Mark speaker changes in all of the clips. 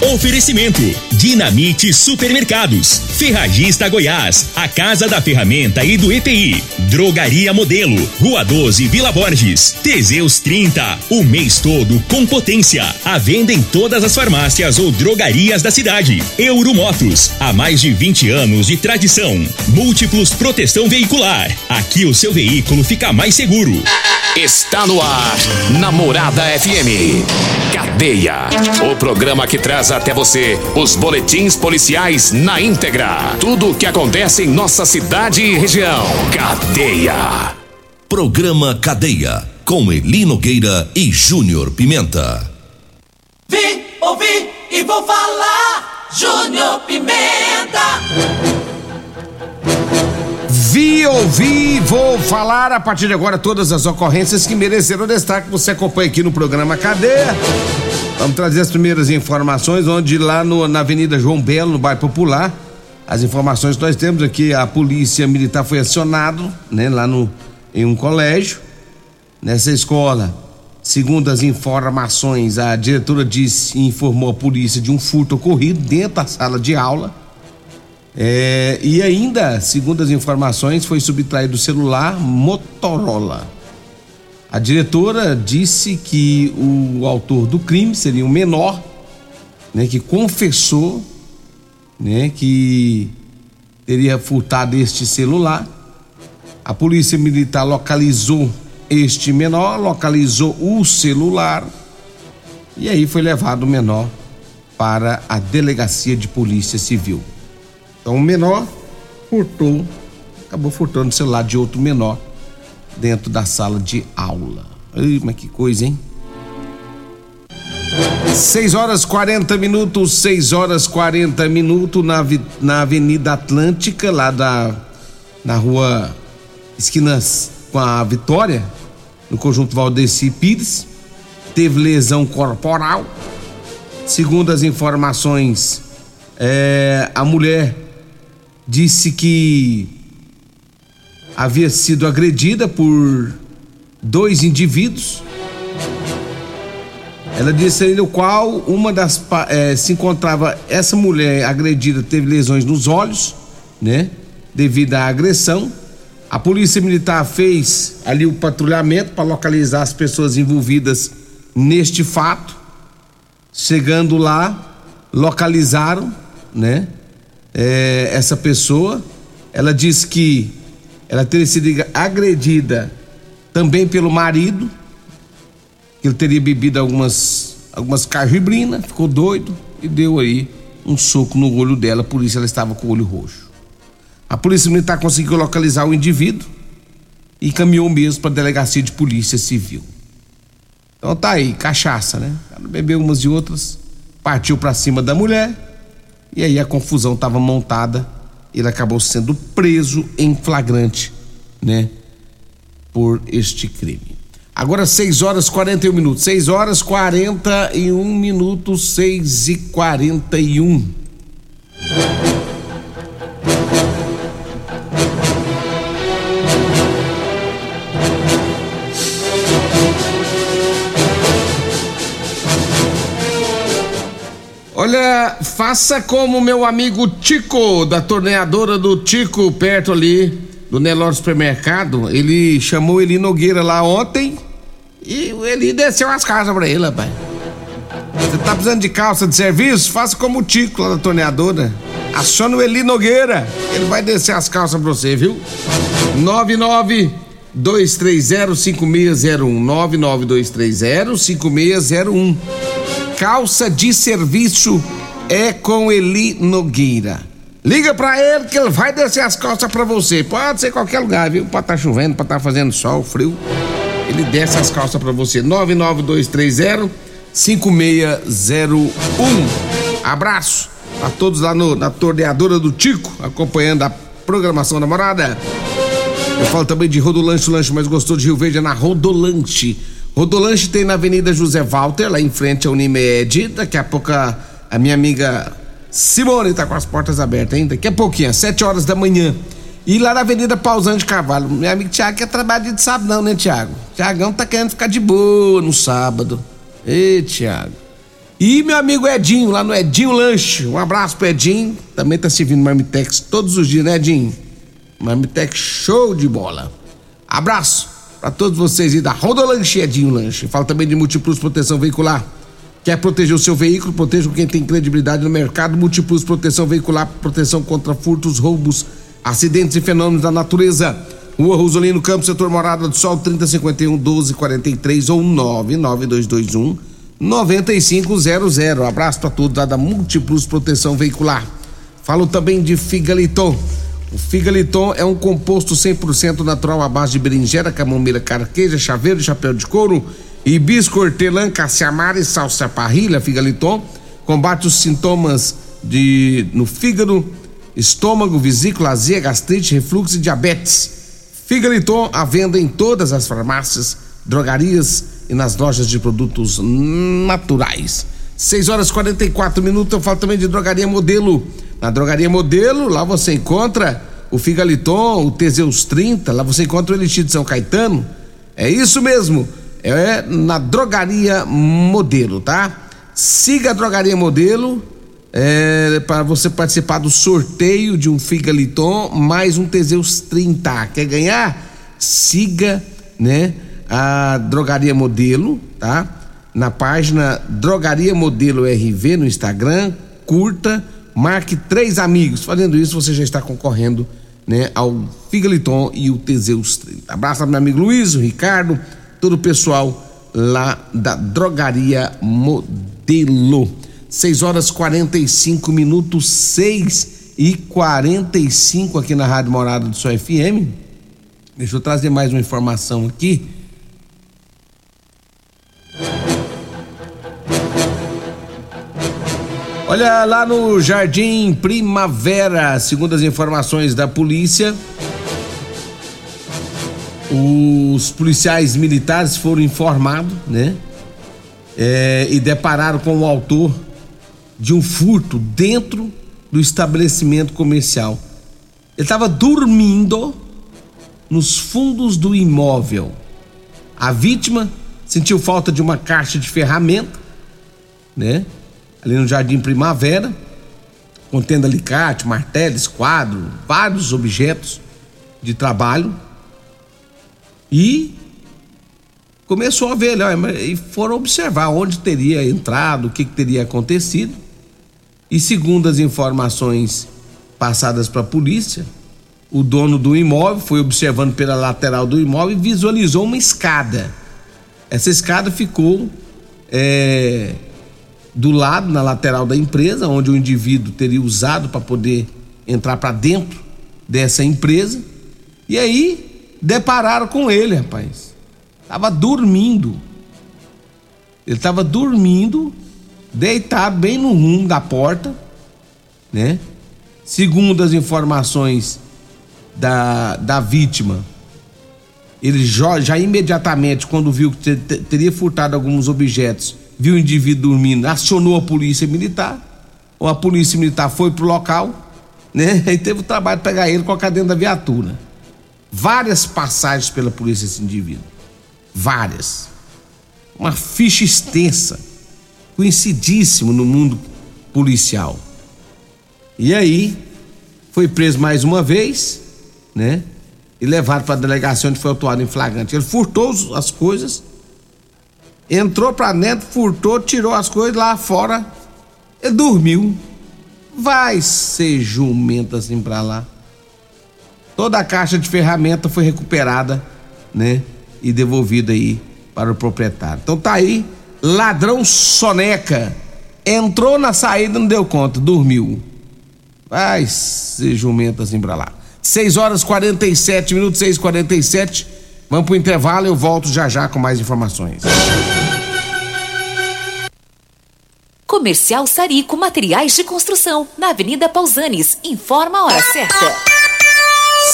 Speaker 1: Oferecimento: Dinamite Supermercados, Ferragista Goiás, a Casa da Ferramenta e do EPI, Drogaria Modelo, Rua 12, Vila Borges, Teseus 30, o mês todo com potência. A venda em todas as farmácias ou drogarias da cidade. Euromotos, há mais de 20 anos de tradição. Múltiplos proteção veicular. Aqui o seu veículo fica mais seguro.
Speaker 2: Está no ar, Namorada FM. Cadeia. O programa que traz até você os boletins policiais na íntegra. Tudo o que acontece em nossa cidade e região. Cadeia.
Speaker 3: Programa Cadeia. Com Eli Nogueira e Júnior Pimenta.
Speaker 4: Vi, ouvi e vou falar. Júnior Pimenta.
Speaker 5: Vi, ouvi, vou falar a partir de agora todas as ocorrências que mereceram destaque. Você acompanha aqui no programa Cadeia. Vamos trazer as primeiras informações, onde lá no, na Avenida João Belo, no bairro Popular, as informações que nós temos aqui, a polícia militar foi acionado, né, lá no, em um colégio. Nessa escola, segundo as informações, a diretora disse e informou a polícia de um furto ocorrido dentro da sala de aula é, e ainda, segundo as informações, foi subtraído o celular Motorola. A diretora disse que o autor do crime seria um menor, né, que confessou, né, que teria furtado este celular. A polícia militar localizou este menor, localizou o celular e aí foi levado o menor para a delegacia de polícia civil. Então o menor furtou, acabou furtando o celular de outro menor dentro da sala de aula. Ai, mas que coisa, hein? 6 horas 40 minutos, 6 horas 40 minutos na, na Avenida Atlântica, lá da na rua esquinas com a Vitória, no conjunto Valdeci Pires, teve lesão corporal. Segundo as informações, é, a mulher disse que havia sido agredida por dois indivíduos. Ela disse ainda o qual uma das é, se encontrava essa mulher agredida teve lesões nos olhos, né, devido à agressão. A polícia militar fez ali o patrulhamento para localizar as pessoas envolvidas neste fato. Chegando lá, localizaram, né? é, essa pessoa. Ela disse que ela teria sido agredida também pelo marido, que ele teria bebido algumas, algumas cajibrinas, ficou doido e deu aí um soco no olho dela, por isso ela estava com o olho roxo. A polícia militar conseguiu localizar o indivíduo e caminhou mesmo para a delegacia de polícia civil. Então tá aí, cachaça, né? Ela bebeu umas e outras, partiu para cima da mulher e aí a confusão estava montada, ele acabou sendo preso em flagrante, né? Por este crime. Agora 6 horas 41 minutos. 6 horas 41 minutos, 6 e 41. Olha, faça como meu amigo Tico, da torneadora do Tico, perto ali do Nelor Supermercado. Ele chamou Eli Nogueira lá ontem e ele desceu as calças pra ele, rapaz. Você tá precisando de calça de serviço? Faça como o Tico lá da torneadora. Aciona o Eli Nogueira. Ele vai descer as calças pra você, viu? 99 230 5601 99230 5601 calça de serviço é com Eli Nogueira. Liga pra ele que ele vai descer as calças pra você. Pode ser qualquer lugar, viu? Pode estar tá chovendo, pode estar tá fazendo sol, frio. Ele desce as calças pra você. 99230 5601. Abraço a todos lá no, na torneadora do Tico, acompanhando a programação da morada. Eu falo também de Rodolanche, o lanche mais gostoso de Rio Verde é na Rodolanche. Rodolanche tem na Avenida José Walter, lá em frente à Unimed. Daqui a pouco a, minha amiga Simone está com as portas abertas ainda. Daqui a pouquinho, às 7 horas da manhã. E lá na Avenida Pausante Carvalho. Meu amigo Tiago quer trabalhar de sábado, não, né, Tiago? Tiagão tá querendo ficar de boa no sábado. Ei, Tiago. E meu amigo Edinho, lá no Edinho Lanche. Um abraço pro Edinho. Também tá servindo Marmitex todos os dias, né, Edinho? Marmitex show de bola. Abraço para todos vocês aí da Rodolanche Edinho Lanche. Fala também de Multiplus Proteção Veicular. Quer proteger o seu veículo? Proteja quem tem credibilidade no mercado. Múltiplos Proteção Veicular, proteção contra furtos, roubos, acidentes e fenômenos da natureza. Rua Rosolino Campos, setor Morada do Sol, 3051 1243 ou 99221 9500. Abraço para todos lá da Múltiplos Proteção Veicular. Falo também de Figaliton. O Figaliton é um composto 100% natural à base de berinjela, camomila, carqueja, chaveiro, chapéu de couro hibisco, hortelã, caciamara e salsa parrilha, figaliton, combate os sintomas de no fígado, estômago, vesícula, azia, gastrite, refluxo e diabetes. Figaliton à venda em todas as farmácias, drogarias e nas lojas de produtos naturais. 6 horas e 44 minutos, eu falo também de drogaria modelo. Na drogaria modelo, lá você encontra o Figaliton, o Teseus 30, lá você encontra o Elixir de São Caetano. É isso mesmo é na Drogaria Modelo, tá? Siga a Drogaria Modelo é, para você participar do sorteio de um Figaliton mais um Teseus 30. Quer ganhar? Siga, né, a Drogaria Modelo, tá? Na página Drogaria Modelo RV no Instagram, curta, marque três amigos. Fazendo isso, você já está concorrendo, né, ao Figaliton e o Teseus 30. Abraço ao meu amigo Luiz, o Ricardo, todo o pessoal lá da Drogaria Modelo. 6 horas 45 minutos, 6 e 45 aqui na Rádio Morada do Sol FM. Deixa eu trazer mais uma informação aqui. Olha lá no Jardim Primavera, segundo as informações da polícia, os policiais militares foram informados, né? É, e depararam com o autor de um furto dentro do estabelecimento comercial. Ele estava dormindo nos fundos do imóvel. A vítima sentiu falta de uma caixa de ferramenta, né? Ali no Jardim Primavera, contendo alicate, martelo, esquadro, vários objetos de trabalho e começou a ver, e foram observar onde teria entrado, o que, que teria acontecido. E segundo as informações passadas para a polícia, o dono do imóvel foi observando pela lateral do imóvel e visualizou uma escada. Essa escada ficou é, do lado, na lateral da empresa, onde o indivíduo teria usado para poder entrar para dentro dessa empresa. E aí depararam com ele, rapaz. Tava dormindo. Ele tava dormindo, deitado bem no rumo da porta, né? Segundo as informações da, da vítima, ele já, já imediatamente, quando viu que teria furtado alguns objetos, viu o indivíduo dormindo, acionou a polícia militar. Ou a polícia militar foi pro local, né? E teve o trabalho de pegar ele com a cadeia da viatura várias passagens pela polícia esse indivíduo. Várias. Uma ficha extensa, conhecidíssimo no mundo policial. E aí, foi preso mais uma vez, né? E levado para a delegacia onde foi autuado em flagrante. Ele furtou as coisas, entrou para dentro, furtou, tirou as coisas lá fora, ele dormiu. Vai ser jumento assim pra lá. Toda a caixa de ferramenta foi recuperada, né? E devolvida aí para o proprietário. Então tá aí, ladrão soneca. Entrou na saída, não deu conta, dormiu. Vai ser jumento assim pra lá. 6 horas 47 minutos, 6 47 Vamos pro intervalo, eu volto já já com mais informações.
Speaker 6: Comercial Sarico Materiais de Construção, na Avenida Pausanes. Informa a hora certa.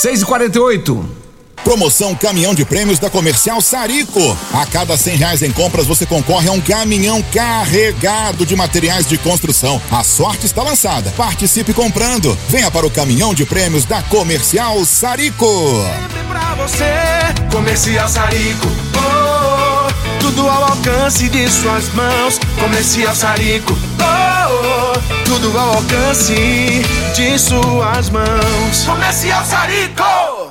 Speaker 5: 6 e 48
Speaker 7: Promoção Caminhão de Prêmios da Comercial Sarico. A cada cem reais em compras você concorre a um caminhão carregado de materiais de construção. A sorte está lançada. Participe comprando. Venha para o Caminhão de Prêmios da Comercial Sarico.
Speaker 8: Sempre pra você, Comercial Sarico. Oh, tudo ao alcance de suas mãos Comercial Sarico, oh, oh, tudo ao alcance de suas mãos. Comercial Sarico.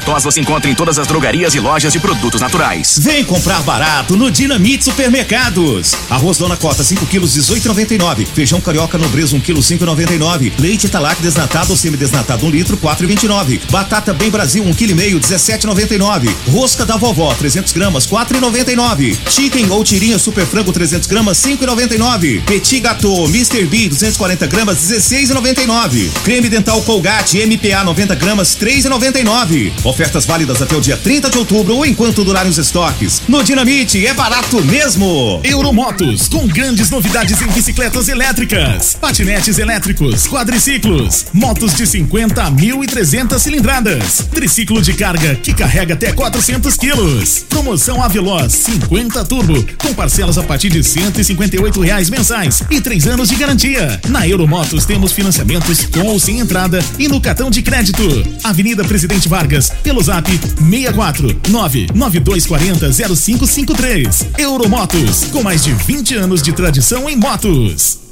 Speaker 9: tos você encontra em todas as drogarias e lojas de produtos naturais.
Speaker 10: Vem comprar barato no Dinamite Supermercados. Arroz Dona Cota 5 quilos 18,99. Feijão carioca nobreza 1 quilo 5,99. Leite Talac desnatado ou semidesnatado 1 litro 4,29. Batata Bem Brasil 1 quilo e meio 17,99. Rosca da vovó 300 gramas 4,99. Chicken ou tirinha super frango 300 gramas 5,99. Petit Gâteau Mr. B 240 gramas 16,99. Creme dental Colgate MPA 90 gramas 3,99. Ofertas válidas até o dia 30 de outubro ou enquanto durarem os estoques. No Dinamite é barato mesmo.
Speaker 11: Euromotos com grandes novidades em bicicletas elétricas, patinetes elétricos, quadriciclos, motos de 50 a 1.300 cilindradas, triciclo de carga que carrega até 400 quilos. Promoção Aveloz 50 Turbo com parcelas a partir de 158 reais mensais e três anos de garantia. Na Euromotos temos financiamentos com ou sem entrada e no cartão de crédito. Avenida Presidente Vargas, pelo zap 64 99240 0553. Euromotos, com mais de 20 anos de tradição em motos.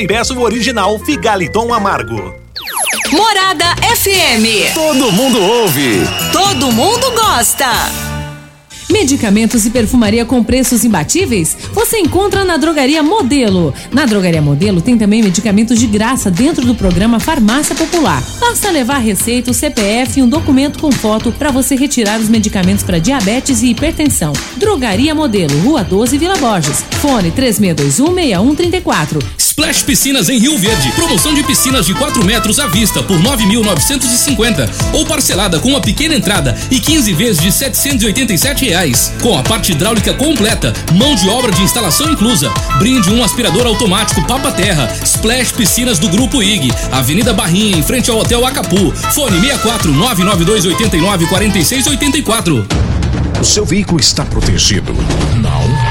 Speaker 12: e peça o original Figaliton Amargo.
Speaker 13: Morada FM.
Speaker 2: Todo mundo ouve.
Speaker 13: Todo mundo gosta.
Speaker 14: Medicamentos e perfumaria com preços imbatíveis? Você encontra na Drogaria Modelo. Na Drogaria Modelo tem também medicamentos de graça dentro do programa Farmácia Popular. Basta levar receita, o CPF e um documento com foto para você retirar os medicamentos para diabetes e hipertensão. Drogaria Modelo, Rua 12, Vila Borges. Fone 36216134.
Speaker 15: Splash Piscinas em Rio Verde. Promoção de piscinas de 4 metros à vista por 9.950 ou parcelada com uma pequena entrada e 15 vezes de 787 reais com a parte hidráulica completa, mão de obra de instalação inclusa. Brinde um aspirador automático Papa Terra. Splash Piscinas do Grupo IG, Avenida Barrinha, em frente ao Hotel Acapu. Fone 64 992 89 46 84.
Speaker 16: O seu veículo está protegido? Não?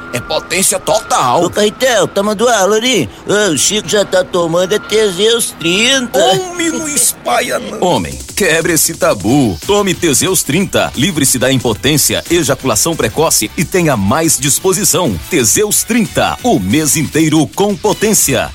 Speaker 17: é potência total.
Speaker 18: Ô, Caetel, tá mandando aula ali? O Chico já tá tomando é Teseus 30.
Speaker 17: Homem, não espalha não.
Speaker 19: Homem, quebre esse tabu. Tome Teseus 30. Livre-se da impotência, ejaculação precoce e tenha mais disposição. Teseus 30. O mês inteiro com potência.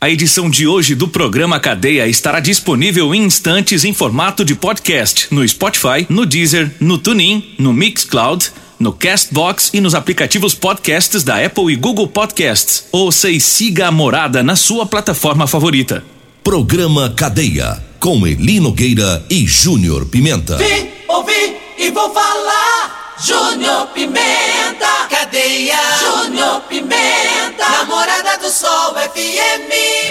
Speaker 20: A edição de hoje do programa Cadeia estará disponível em instantes em formato de podcast no Spotify, no Deezer, no TuneIn, no Mixcloud, no Castbox e nos aplicativos podcasts da Apple e Google Podcasts. Ouça e siga a morada na sua plataforma favorita.
Speaker 3: Programa Cadeia, com Eli Nogueira e Júnior Pimenta.
Speaker 4: Vim, ouvi e vou falar. Júnior Pimenta, cadeia. Júnior Pimenta, namorada do Sol FM.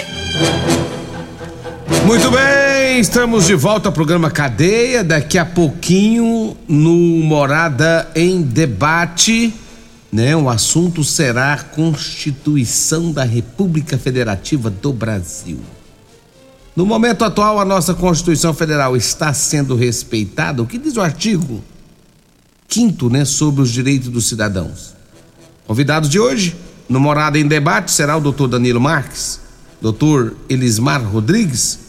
Speaker 5: Muito bem, estamos de volta ao programa Cadeia. Daqui a pouquinho, no Morada em Debate, né? O assunto será a Constituição da República Federativa do Brasil. No momento atual, a nossa Constituição Federal está sendo respeitada. O que diz o artigo 5 né, sobre os direitos dos cidadãos? Convidados de hoje, no Morada em Debate, será o doutor Danilo Marques, doutor Elismar Rodrigues,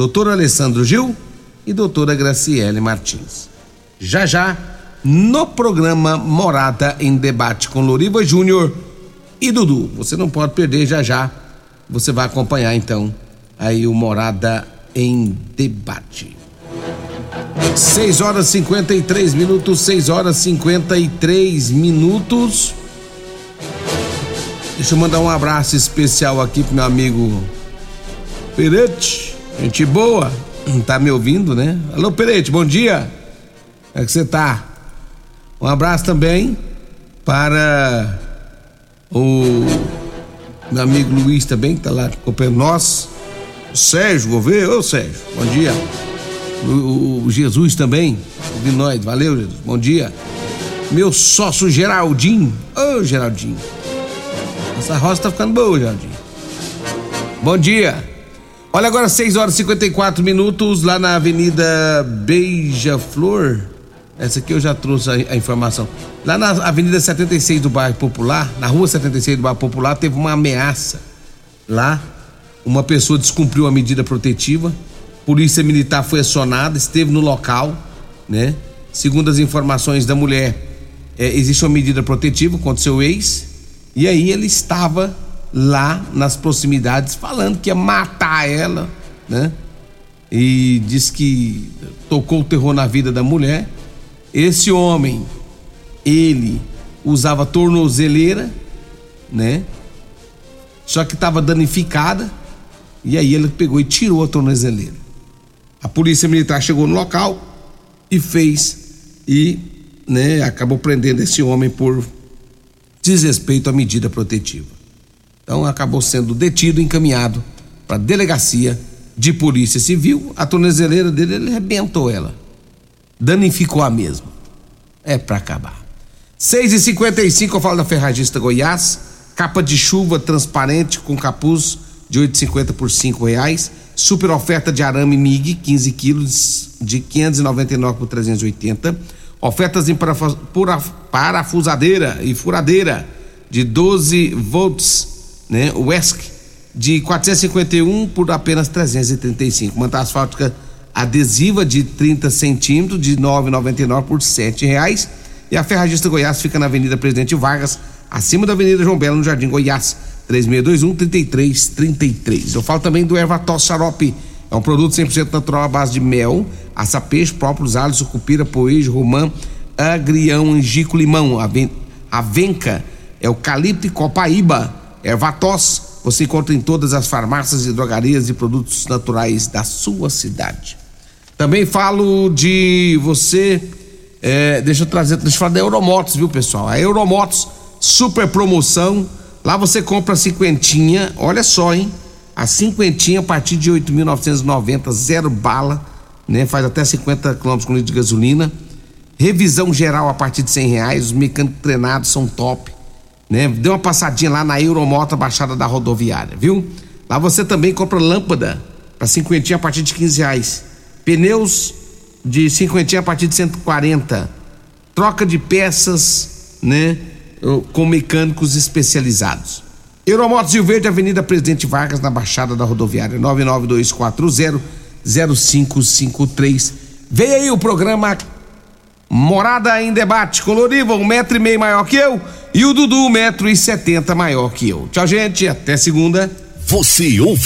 Speaker 5: doutor Alessandro Gil e doutora Graciele Martins. Já já, no programa Morada em Debate com Loriva Júnior e Dudu. Você não pode perder já já. Você vai acompanhar então aí o Morada em Debate. 6 horas 53 minutos, 6 horas 53 minutos. Deixa eu mandar um abraço especial aqui pro meu amigo Perete, gente boa, tá me ouvindo, né? Alô Perete, bom dia. Como é que você tá? Um abraço também para o meu amigo Luiz também, que tá lá acompanhando nós. O Sérgio Gouveia, ô Sérgio, bom dia. O, o Jesus também, ouvindo nós, valeu Jesus, bom dia. Meu sócio Geraldinho, ô Geraldinho. Essa roça tá ficando boa, Geraldinho. Bom dia. Olha agora 6 horas e 54 minutos lá na Avenida Beija-Flor. Essa aqui eu já trouxe a, a, informação. Lá na Avenida 76 do Bairro Popular, na Rua 76 do Bairro Popular, teve uma ameaça. Lá, uma pessoa descumpriu a medida protetiva. Polícia Militar foi acionada, esteve no local, né? Segundo as informações da mulher, é, existe uma medida protetiva contra seu ex. E aí ele estava lá nas proximidades falando que ia matar ela, né? E disse que tocou o terror na vida da mulher esse homem, ele usava tornozeleira, né? Só que estava danificada. E aí ele pegou e tirou a tornozeleira. A polícia militar chegou no local e fez e, né, acabou prendendo esse homem por desrespeito à medida protetiva. Então acabou sendo detido encaminhado para a delegacia de polícia civil. A tornozeleira dele ele arrebentou ela danificou a mesma. É para acabar. 6 e 55 eu falo da Ferragista Goiás. Capa de chuva transparente com capuz de 8,50 por cinco reais. Super oferta de arame MIG, 15 quilos de 599 por 380. Ofertas em parafusadeira e furadeira de 12 volts, né? WESC de 451 por apenas 335. Manta asfáltica adesiva de 30 centímetros de 9,99 por sete reais e a Ferragista Goiás fica na Avenida Presidente Vargas, acima da Avenida João Belo, no Jardim Goiás, 3621 3333. Eu falo também do Ervatos Xarope, é um produto 100% natural à base de mel, açapeixe, próprios alhos, sucupira, poejo, romã, agrião, angico, limão, avenca, eucalipto e copaíba, ervatos, você encontra em todas as farmácias e drogarias de produtos naturais da sua cidade. Também falo de você. É, deixa eu trazer, deixa eu falar da Euromotos, viu, pessoal? A Euromotos, super promoção. Lá você compra a cinquentinha, olha só, hein? A cinquentinha a partir de 8.990, zero bala, né? Faz até 50 km com litro de gasolina. Revisão geral a partir de 100 reais. Os mecânicos treinados são top, né? Dê uma passadinha lá na Euromoto, Baixada da Rodoviária, viu? Lá você também compra lâmpada para cinquentinha a partir de 15 reais. Pneus de cinquentinha a partir de 140. Troca de peças, né? Com mecânicos especializados. Euromotos Rio Verde, Avenida Presidente Vargas, na Baixada da Rodoviária, 99240 0553. Vem aí o programa Morada em Debate com Loriva, um metro e meio maior que eu, e o Dudu, um metro e setenta maior que eu. Tchau, gente, até segunda.
Speaker 3: Você ouve